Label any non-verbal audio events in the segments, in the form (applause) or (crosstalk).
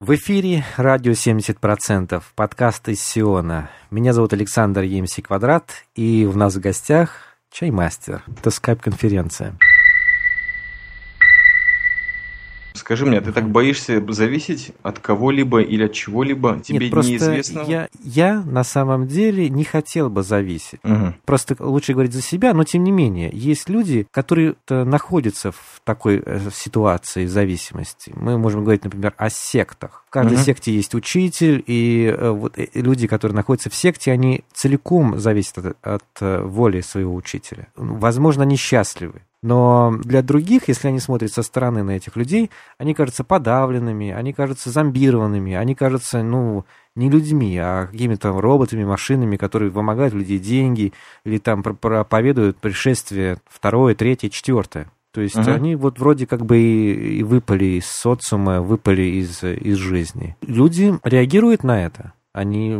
В эфире радио 70%, подкаст из Сиона. Меня зовут Александр Емси Квадрат, и у нас в гостях чаймастер. Это скайп-конференция. Скажи мне, а ты так боишься зависеть от кого-либо или от чего-либо? Тебе Нет, просто неизвестно? Я, я на самом деле не хотел бы зависеть. Угу. Просто лучше говорить за себя, но тем не менее, есть люди, которые находятся в такой э, ситуации зависимости. Мы можем говорить, например, о сектах. В каждой Мгм. секте есть учитель, и э, вот э, люди, которые находятся в секте, они целиком зависят от, от, э, воли своего учителя. Возможно, они счастливы. Но для других, если они смотрят со стороны на этих людей, они кажутся подавленными, они кажутся зомбированными, они кажутся, ну, не людьми, а какими-то роботами, машинами, которые вымогают у людей деньги или там про- проповедуют пришествие второе, третье, четвертое. То есть Мгм. они вот вроде как бы и, и выпали из социума, выпали из, из жизни. Люди реагируют на это. Они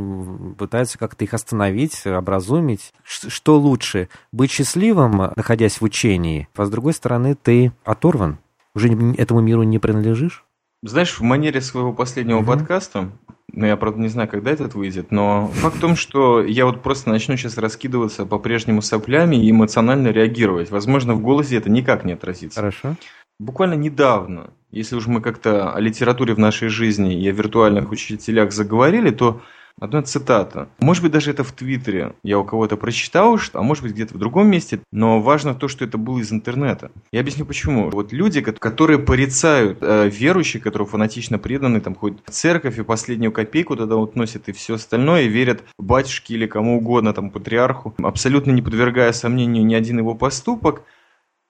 пытаются как-то их остановить, образумить. Что лучше, быть счастливым, находясь в учении, а с другой стороны, ты оторван, уже этому миру не принадлежишь? Знаешь, в манере своего последнего Мгм. подкаста, ну, я, правда, не знаю, когда этот выйдет, но факт в том, что я вот просто начну сейчас раскидываться по-прежнему соплями и эмоционально реагировать. Возможно, в голосе это никак не отразится. Хорошо. Буквально недавно, если уж мы как-то о литературе в нашей жизни и о виртуальных учителях заговорили, то одна цитата. Может быть, даже это в Твиттере я у кого-то прочитал, а может быть, где-то в другом месте, но важно то, что это было из интернета. Я объясню почему. Вот люди, ко- которые порицают э, верующих, которые фанатично преданы, там ходят в церковь и последнюю копейку туда вот носят и все остальное, и верят батюшке или кому угодно, там, патриарху, абсолютно не подвергая сомнению ни один его поступок,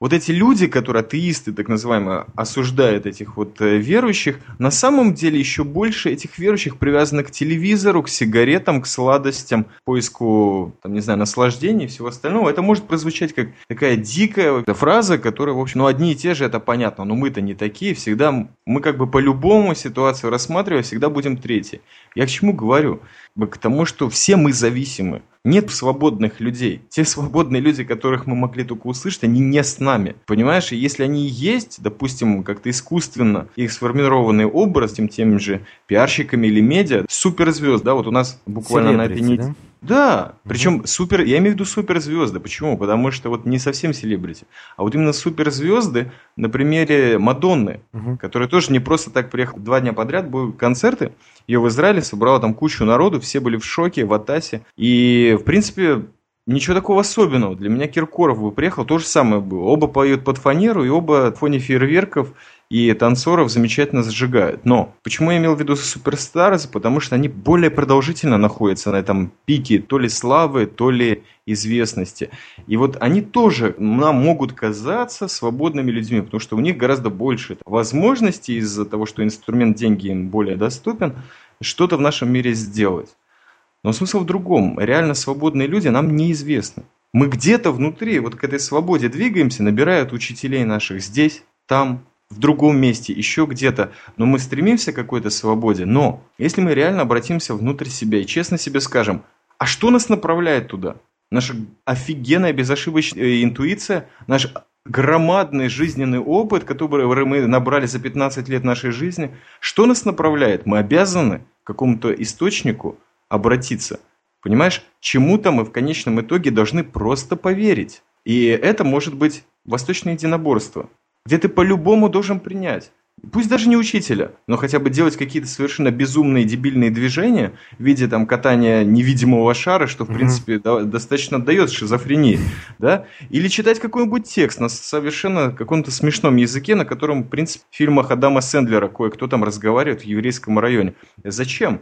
вот эти люди, которые атеисты, так называемые, осуждают этих вот э, верующих, на самом деле еще больше этих верующих привязаны к телевизору, к сигаретам, к сладостям, к поиску, там, не знаю, наслаждений и всего остального. Это может прозвучать как такая дикая фраза, которая, в общем, ну, одни и те же, это понятно, но мы-то не такие, всегда, мы как бы по-любому ситуацию рассматривая, всегда будем третьи. Я к чему говорю? К тому, что все мы зависимы. Нет свободных людей. Те свободные люди, которых мы могли только услышать, они не с нами. Понимаешь? И если они есть, допустим, как-то искусственно их сформированный образ, тем, теми же пиарщиками или медиа, суперзвезд, да, вот у нас буквально на этой неделе. да? Да, причем супер, я имею в виду суперзвезды. Почему? Потому что вот не совсем селебрити, а вот именно суперзвезды на примере Мадонны, Мгм. которая тоже не просто так приехала. Два дня подряд были концерты. Ее в Израиле собрала там кучу народу, все были в шоке, в Атасе. И, в принципе, ничего такого особенного. Для меня Киркоров бы приехал, то же самое было. Оба поют под фанеру, и оба в фоне фейерверков и танцоров замечательно зажигают. Но почему я имел в виду суперстарс? Потому что они более продолжительно находятся на этом пике то ли славы, то ли известности. И вот они тоже нам могут казаться свободными людьми, потому что у них гораздо больше возможностей из-за того, что инструмент деньги им более доступен, что-то в нашем мире сделать. Но смысл в другом. Реально свободные люди нам неизвестны. Мы где-то внутри, вот к этой свободе двигаемся, набирают учителей наших здесь, там, в другом месте, еще где-то. Но мы стремимся к какой-то свободе. Но если мы реально обратимся внутрь себя и честно себе скажем, а что нас направляет туда? Наша офигенная безошибочная интуиция, наш громадный жизненный опыт, который мы набрали за 15 лет нашей жизни, что нас направляет? Мы обязаны к какому-то источнику обратиться. Понимаешь, чему-то мы в конечном итоге должны просто поверить. И это может быть восточное единоборство, где ты по-любому должен принять. Пусть даже не учителя, но хотя бы делать какие-то совершенно безумные дебильные движения в виде там катания невидимого шара, что в Мгм. принципе да- достаточно дает шизофрении, да? Или читать какой-нибудь текст на совершенно каком-то смешном языке, на котором, в принципе, в фильмах Адама Сэндлера кое-кто там разговаривает в еврейском районе. Зачем?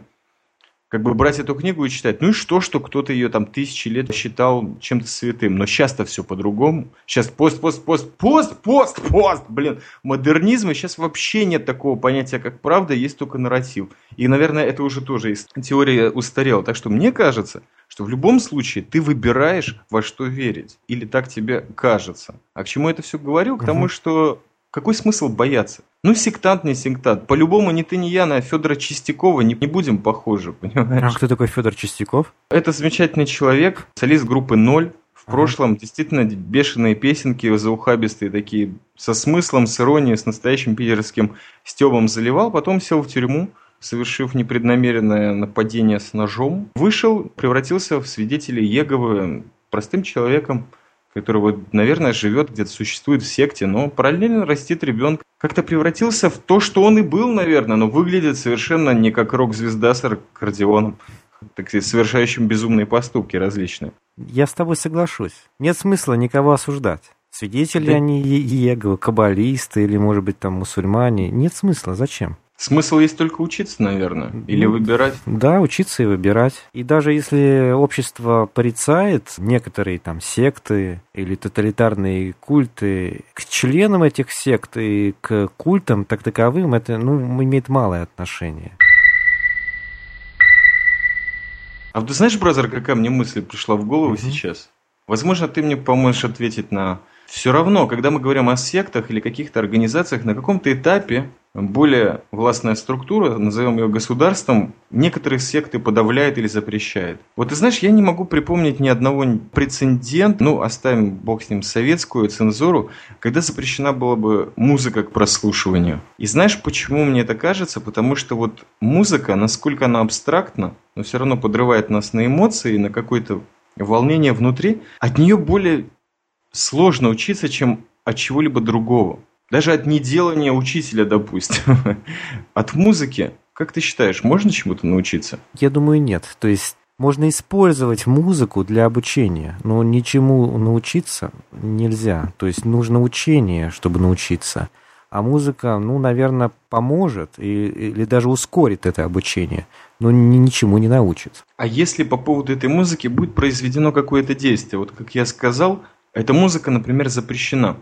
Как бы брать эту книгу и читать. Ну и что, что кто-то ее там тысячи лет считал чем-то святым. Но сейчас-то все по-другому. Сейчас пост, пост, пост, пост, пост, пост, блин. Модернизм, и сейчас вообще нет такого понятия, как правда, есть только нарратив. И, наверное, это уже тоже из теории устарела. Так что мне кажется, что в любом случае ты выбираешь, во что верить. Или так тебе кажется. А к чему я это все говорю? К тому, что какой смысл бояться? Ну, сектант, не сектант. По-любому ни ты, ни я на Федора Чистякова не, не будем похожи, (laughs) понимаешь? А кто такой Федор Чистяков? Это замечательный человек, солист группы «Ноль». В Ага. прошлом действительно бешеные песенки, заухабистые такие, со смыслом, с иронией, с настоящим питерским стебом заливал. Потом сел в тюрьму, совершив непреднамеренное нападение с ножом, вышел, превратился в свидетеля Еговы простым человеком, который, вот, наверное, живет где-то, существует в секте, но параллельно растит ребенка. Как-то превратился в то, что он и был, наверное, но выглядит совершенно не как рок-звезда с аккордеоном, так сказать, совершающим безумные поступки различные. Я с тобой соглашусь. Нет смысла никого осуждать. Свидетели да. они Иеговы, каббалисты или, может быть, там мусульмане. Нет смысла. Зачем? Смысл есть только учиться, наверное, или ну, выбирать? Да, учиться и выбирать. И даже если общество порицает некоторые там секты или тоталитарные культы, к членам этих сект и к культам так таковым это ну, имеет малое отношение. А ты знаешь, бразер, какая мне мысль пришла в голову mm-hmm. сейчас? Возможно, ты мне поможешь ответить на все равно, когда мы говорим о сектах или каких-то организациях, на каком-то этапе более властная структура, назовем ее государством, некоторые секты подавляет или запрещает. Вот ты знаешь, я не могу припомнить ни одного прецедента, ну, оставим, бог с ним, советскую цензуру, когда запрещена была бы музыка к прослушиванию. И знаешь, почему мне это кажется? Потому что вот музыка, насколько она абстрактна, но все равно подрывает нас на эмоции, на какое-то волнение внутри, от нее более сложно учиться, чем от чего-либо другого. Даже от неделания учителя, допустим. (laughs) От музыки, как ты считаешь, можно чему-то научиться? Я думаю, нет. То есть можно использовать музыку для обучения, но ничему научиться нельзя. То есть нужно учение, чтобы научиться. А музыка, ну, наверное, поможет и, или даже ускорит это обучение, но ни, ничему не научит. А если по поводу этой музыки будет произведено какое-то действие? Вот как я сказал, эта музыка, например, запрещена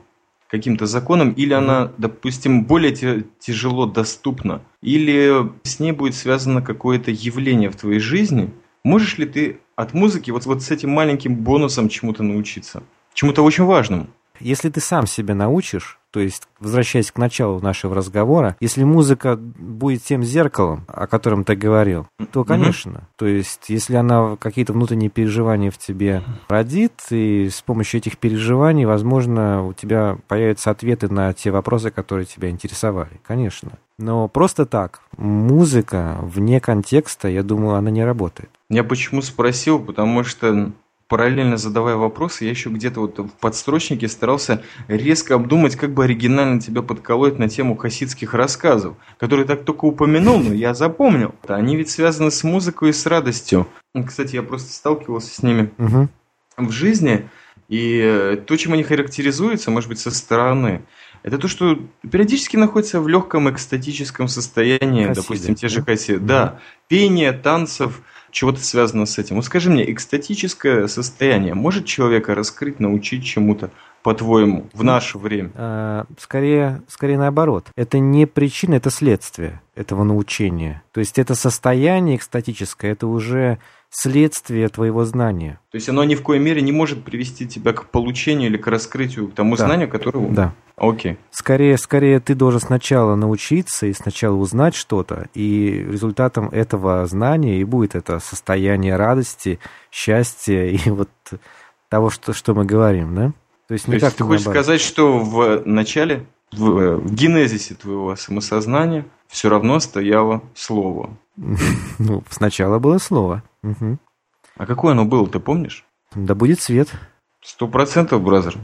каким-то законом, или она, допустим, более тяжело доступна, или с ней будет связано какое-то явление в твоей жизни, можешь ли ты от музыки вот, вот с этим маленьким бонусом чему-то научиться? Чему-то очень важному? Если ты сам себя научишь, то есть, возвращаясь к началу нашего разговора, если музыка будет тем зеркалом, о котором ты говорил, то, конечно. Mm-hmm. То есть, если она какие-то внутренние переживания в тебе родит, и с помощью этих переживаний, возможно, у тебя появятся ответы на те вопросы, которые тебя интересовали. Конечно. Но просто так, музыка вне контекста, я думаю, она не работает. Я почему спросил, потому что параллельно задавая вопросы, я еще где-то вот в подстрочнике старался резко обдумать, как бы оригинально тебя подколоть на тему хасидских рассказов, которые так только упомянул, но я запомнил. Они ведь связаны с музыкой и с радостью. Кстати, я просто сталкивался с ними угу. в жизни, и э, то, чем они характеризуются, может быть, со стороны, это то, что периодически находится в легком экстатическом состоянии, Хасиды. допустим, те же хасиды. Да, пение, танцев – чего-то связано с этим. Вот скажи мне, экстатическое состояние может человека раскрыть, научить чему-то, по-твоему, в наше время? А, скорее, скорее наоборот. Это не причина, это следствие этого научения. То есть это состояние экстатическое, это уже следствие твоего знания. То есть оно ни в коей мере не может привести тебя к получению или к раскрытию, к тому да. знанию, которое... Да. Окей. Скорее, скорее ты должен сначала научиться и сначала узнать что-то, и результатом этого знания и будет это состояние радости, счастья и (laughs) вот того, что, что мы говорим, да? То есть, То есть ты хочешь сказать, что в начале, в, в генезисе твоего самосознания все равно стояло слово? (laughs) Ну, сначала было слово. Угу. А какое оно было, ты помнишь? Да будет свет. Сто процентов, бразер.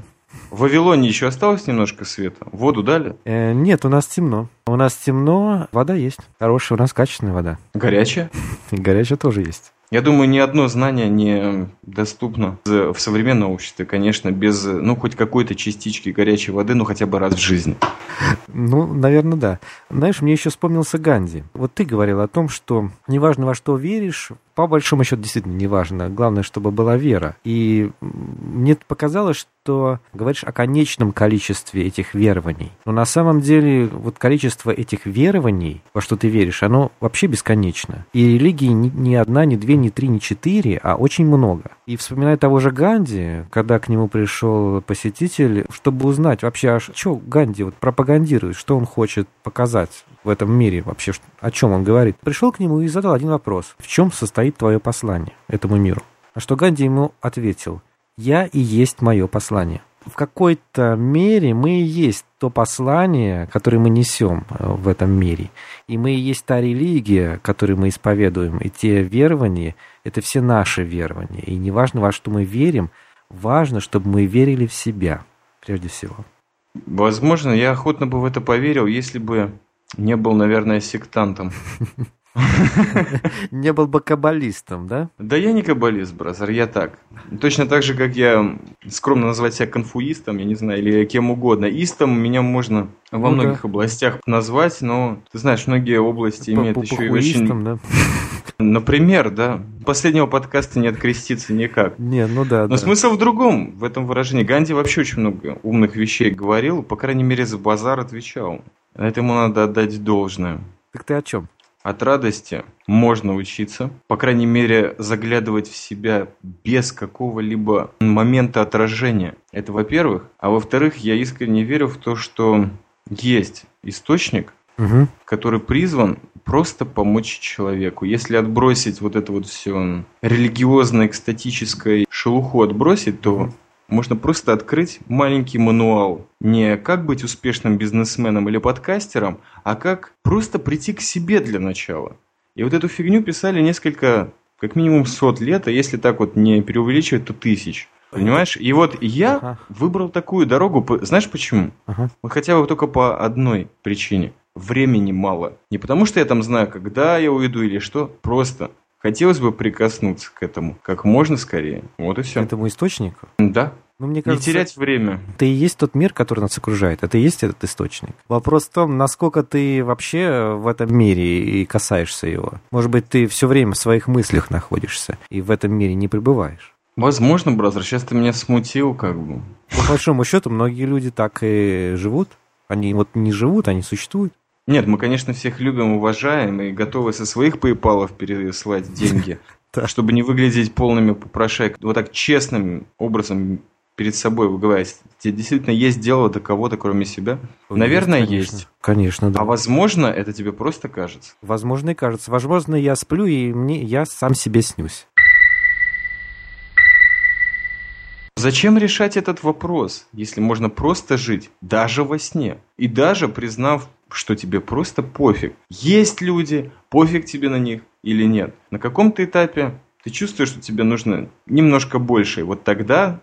В Вавилоне еще осталось немножко света? Воду дали? Э, нет, у нас темно. У нас темно, вода есть. Хорошая, у нас качественная вода. Горячая? (laughs) Горячая тоже есть. Я думаю, ни одно знание не доступно в современном обществе, конечно, без, ну, хоть какой-то частички горячей воды, ну, хотя бы раз в жизни. Ну, наверное, да. Знаешь, мне еще вспомнился Ганди. Вот ты говорил о том, что неважно, во что веришь, по большому счету действительно неважно. Главное, чтобы была вера. И мне показалось, что говоришь о конечном количестве этих верований. Но на самом деле вот количество этих верований, во что ты веришь, оно вообще бесконечно. И религии ни, ни одна, ни две, ни три, ни четыре, а очень много. И вспоминая того же Ганди, когда к нему пришел посетитель, чтобы узнать вообще, а что Ганди вот пропагандирует, что он хочет показать в этом мире вообще, о чем он говорит. Пришел к нему и задал один вопрос. В чем состоит твое послание этому миру? А что Ганди ему ответил, я и есть мое послание. В какой-то мере мы и есть то послание, которое мы несем э, в этом мире. И мы и есть та религия, которую мы исповедуем. И те верования, это все наши верования. И неважно, во что мы верим, важно, чтобы мы верили в себя, прежде всего. Возможно, я охотно бы в это поверил, если бы не был, наверное, сектантом. (laughs) (laughs) Не был бы каббалистом, да? Да я не каббалист, бразер, я так. Точно так же, как я скромно назвать себя конфуистом, я не знаю, или кем угодно. Истом меня можно во ну, многих да. областях назвать, но ты знаешь, многие области имеют еще и очень... да? (laughs) Например, да. Последнего подкаста не откреститься никак. Не, ну да. Но да. смысл в другом, в этом выражении. Ганди вообще очень много умных вещей говорил, по крайней мере, за базар отвечал. Этому надо отдать должное. Так ты о чем? От радости можно учиться, по крайней мере, заглядывать в себя без какого-либо момента отражения. Это во-первых. А во-вторых, я искренне верю в то, что есть источник, угу. который призван просто помочь человеку. Если отбросить вот это вот все религиозно-экстатическое шелуху отбросить, то можно просто открыть маленький мануал. Не как быть успешным бизнесменом или подкастером, а как просто прийти к себе для начала. И вот эту фигню писали несколько, как минимум сот лет, а если так вот не преувеличивать, то тысяч. Понимаешь? И вот я ага. выбрал такую дорогу. Знаешь почему? Ага. Хотя бы только по одной причине. Времени мало. Не потому что я там знаю, когда я уйду или что. Просто хотелось бы прикоснуться к этому как можно скорее. Вот и все. К этому источнику? Да. Ну, мне кажется, не терять время. Это и есть тот мир, который нас окружает. Это и есть этот источник. Вопрос в том, насколько ты вообще в этом мире и касаешься его. Может быть, ты все время в своих мыслях находишься и в этом мире не пребываешь. Возможно, бразер, сейчас ты меня смутил, как бы. По большому счету, многие люди так и живут. Они вот не живут, они существуют. Нет, мы, конечно, всех любим, уважаем и готовы со своих PayPal переслать деньги, (laughs) чтобы не выглядеть полными попрошайками. Вот так честным образом перед собой выговаривать, тебе действительно есть дело до кого-то, кроме себя? Есть, Наверное, конечно. есть. Конечно, да. А возможно, это тебе просто кажется? Возможно, и кажется. Возможно, я сплю, и мне я сам себе снюсь. Зачем решать этот вопрос, если можно просто жить, даже во сне? И даже признав, что тебе просто пофиг. Есть люди, пофиг тебе на них или нет. На каком-то этапе ты чувствуешь, что тебе нужно немножко больше. И вот тогда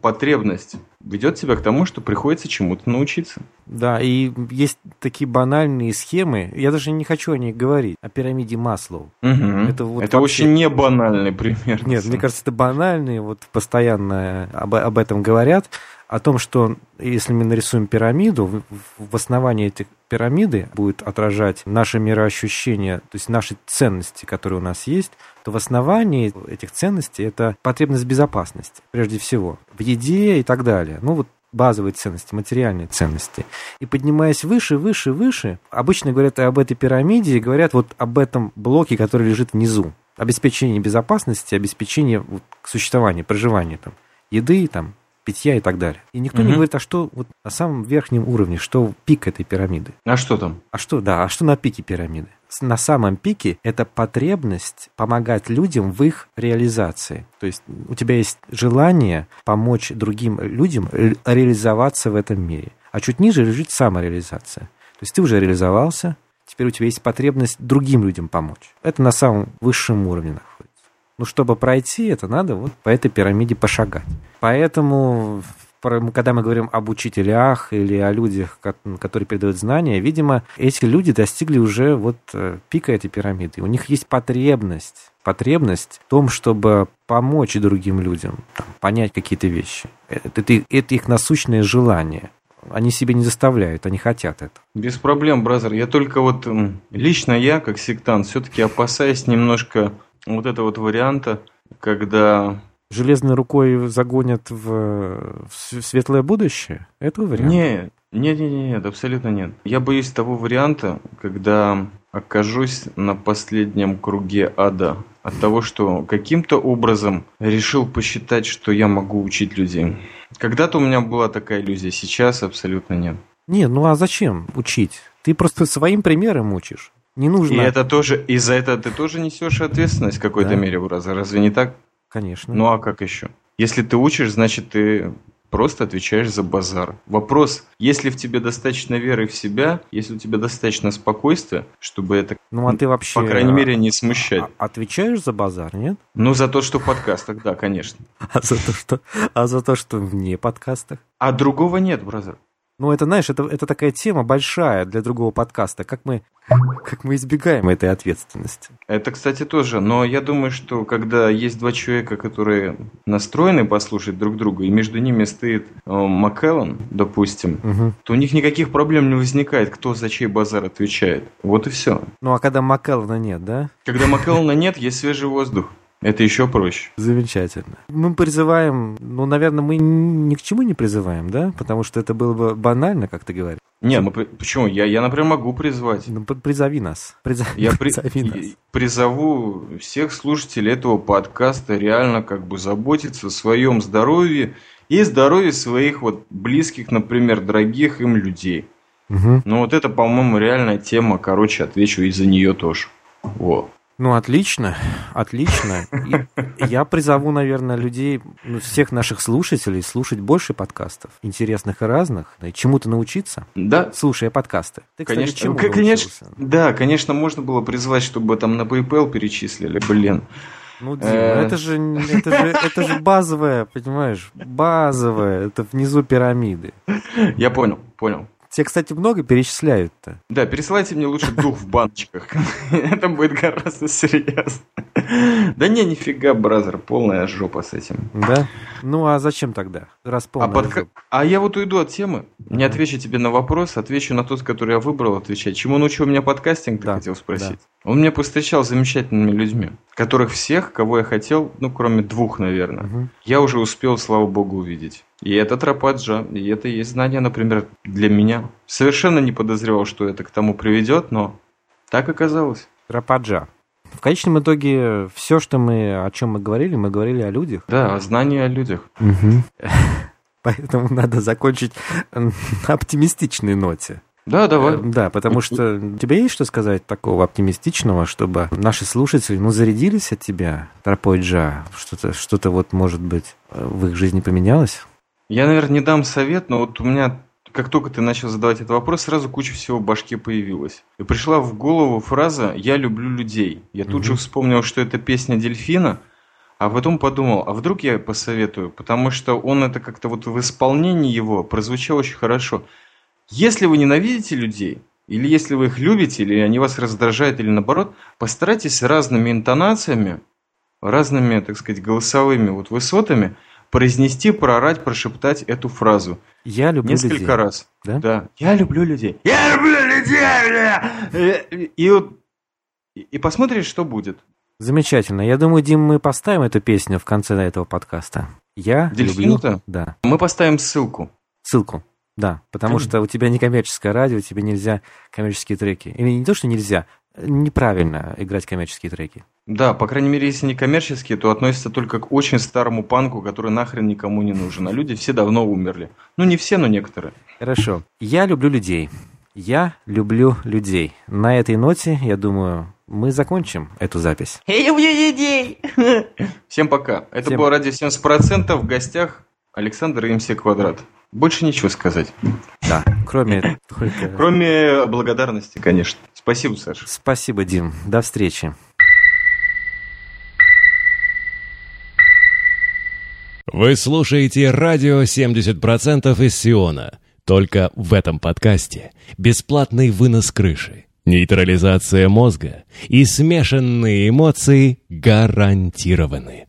потребность ведет тебя к тому, что приходится чему-то научиться. Да, и есть такие банальные схемы, я даже не хочу о них говорить, о пирамиде Маслоу. Угу. Это, вот это вообще... очень не банальный пример. Нет, мне кажется, это банальный, вот постоянно об, об этом говорят о том, что если мы нарисуем пирамиду, в основании этих пирамиды будет отражать наше мироощущение, то есть наши ценности, которые у нас есть, то в основании этих ценностей это потребность безопасности, прежде всего, в еде и так далее. Ну вот базовые ценности, материальные ценности. И поднимаясь выше, выше, выше, обычно говорят об этой пирамиде и говорят вот об этом блоке, который лежит внизу. Обеспечение безопасности, обеспечение существования, проживания там, еды, там, питья и так далее. И никто угу. не говорит, а что вот на самом верхнем уровне, что пик этой пирамиды. А что там? А что, да, а что на пике пирамиды? На самом пике это потребность помогать людям в их реализации. То есть у тебя есть желание помочь другим людям реализоваться в этом мире. А чуть ниже лежит самореализация. То есть ты уже реализовался, теперь у тебя есть потребность другим людям помочь. Это на самом высшем уровне находится. Ну, чтобы пройти это, надо вот по этой пирамиде пошагать. Поэтому когда мы говорим об учителях или о людях, которые передают знания, видимо, эти люди достигли уже вот э, пика этой пирамиды. У них есть потребность, потребность в том, чтобы помочь другим людям, там, понять какие-то вещи. Это, это, это их насущное желание. Они себе не заставляют, они хотят это. Без проблем, бразер. Я только вот лично я, как сектант, все-таки опасаюсь немножко вот этого вот варианта, когда... Железной рукой загонят в, в светлое будущее? Это вариант? Нет, нет, нет, нет, абсолютно нет. Я боюсь того варианта, когда окажусь на последнем круге ада от того, что каким-то образом решил посчитать, что я могу учить людей. Когда-то у меня была такая иллюзия, сейчас абсолютно нет. Нет, ну а зачем учить? Ты просто своим примером учишь. Не нужно. И это тоже, и за это ты тоже несешь ответственность в какой-то да. мере, разве не так? Конечно. Ну а как еще? Если ты учишь, значит ты просто отвечаешь за базар. Вопрос, если в тебе достаточно веры в себя, если у тебя достаточно спокойствия, чтобы это, Ну, а ты вообще... по крайней мере, не смущать. а- Отвечаешь за базар, нет? Ну, за то, что в подкастах, да, конечно. (laughs) А за то, что, а за то, что вне подкастах? А другого нет, бразер. Ну, это, знаешь, это, это такая тема большая для другого подкаста. Как мы, как мы избегаем этой ответственности? Это, кстати, тоже. Но я думаю, что когда есть два человека, которые настроены послушать друг друга, и между ними стоит э, Маккеллан, допустим, Мгм. то у них никаких проблем не возникает, кто за чей базар отвечает. Вот и все. Ну, а когда Маккеллана нет, да? Когда Маккеллана нет, есть свежий воздух. Это еще проще. Замечательно. Мы призываем, ну, наверное, мы ни к чему не призываем, да? Потому что это было бы банально, как ты говоришь. Не, при- почему? Я, я, например, могу призвать. Ну, призови нас. Призови, Я (laughs) при- призови нас. и- призову всех слушателей этого подкаста реально как бы заботиться о своем здоровье и здоровье своих вот близких, например, дорогих им людей. Мгм. Ну вот это, по-моему, реальная тема. Короче, отвечу и за нее тоже. Вот. Ну, отлично, отлично. И я призову, наверное, людей, ну, всех наших слушателей слушать больше подкастов, интересных и разных, да, и чему-то научиться, Да, слушая подкасты. Ты, кстати, конечно, чему к- конечно, научился? да, конечно, можно было призвать, чтобы там на PayPal перечислили, блин. Ну, Дима, Э. это же, это же, это же базовое, понимаешь, базовое, это внизу пирамиды. Я понял, понял. Тебе, кстати, много перечисляют-то. Да, пересылайте мне лучше дух в баночках. (laughs) Это будет гораздо серьезно. Да не, нифига, бразер, полная жопа с этим. Да? Ну, а зачем тогда? Раз А, а я вот уйду от темы, не отвечу тебе на вопрос, отвечу на тот, который я выбрал отвечать. Чему научил меня подкастинг, ты Да, хотел спросить? Он меня повстречал с замечательными людьми, которых всех, кого я хотел, ну, кроме двух, наверное, я уже успел, слава богу, увидеть. И это тропаджа, и это есть знание, например, для меня. Совершенно не подозревал, что это к тому приведет, но так оказалось. Рападжа. В конечном итоге, все, что мы, о чем мы говорили, мы говорили о людях. Да, знание о людях. (laughs) Поэтому надо закончить на оптимистичной ноте. Да, давай. Э, Да, потому что у тебя есть что сказать такого оптимистичного, чтобы наши слушатели, ну, зарядились от тебя, тропой Джа, что-то, что-то вот, может быть, э, в их жизни поменялось? Я, наверное, не дам совет, но вот у меня, как только ты начал задавать этот вопрос, сразу куча всего в башке появилась. И пришла в голову фраза «Я люблю людей». Я тут Мгм. же вспомнил, что это песня Дельфина, а потом подумал, а вдруг я посоветую, потому что он это как-то вот в исполнении его прозвучал очень хорошо. Если вы ненавидите людей, или если вы их любите, или они вас раздражают, или наоборот, постарайтесь разными интонациями, разными, так сказать, голосовыми вот высотами произнести, проорать, прошептать эту фразу. Я люблю Несколько людей. раз. Да? Да. Я люблю людей. Я люблю людей, бля! И, и- и посмотришь, что будет. Замечательно. Я думаю, Дим, мы поставим эту песню в конце этого подкаста. Я Дельфину-то? люблю... Да. Мы поставим ссылку. Ссылку. Да, потому Конечно. что у тебя не коммерческое радио, тебе нельзя коммерческие треки. Или не то, что нельзя, неправильно играть коммерческие треки. Да, по крайней мере, если не коммерческие, то относится только к очень старому панку, который нахрен никому не нужен. А люди все давно умерли. Ну, не все, но некоторые. Хорошо. Я люблю людей. Я люблю людей. На этой ноте, я думаю, мы закончим эту запись. Я люблю людей! Всем пока. Это Всем- было радио 70%. В гостях Александр и МС Квадрат. Больше нечего сказать. Да, кроме. Кроме благодарности, конечно. Спасибо, Саша. Спасибо, Дим. До встречи. Вы слушаете радио 70% из Сиона. Только в этом подкасте бесплатный вынос крыши, нейтрализация мозга и смешанные эмоции гарантированы.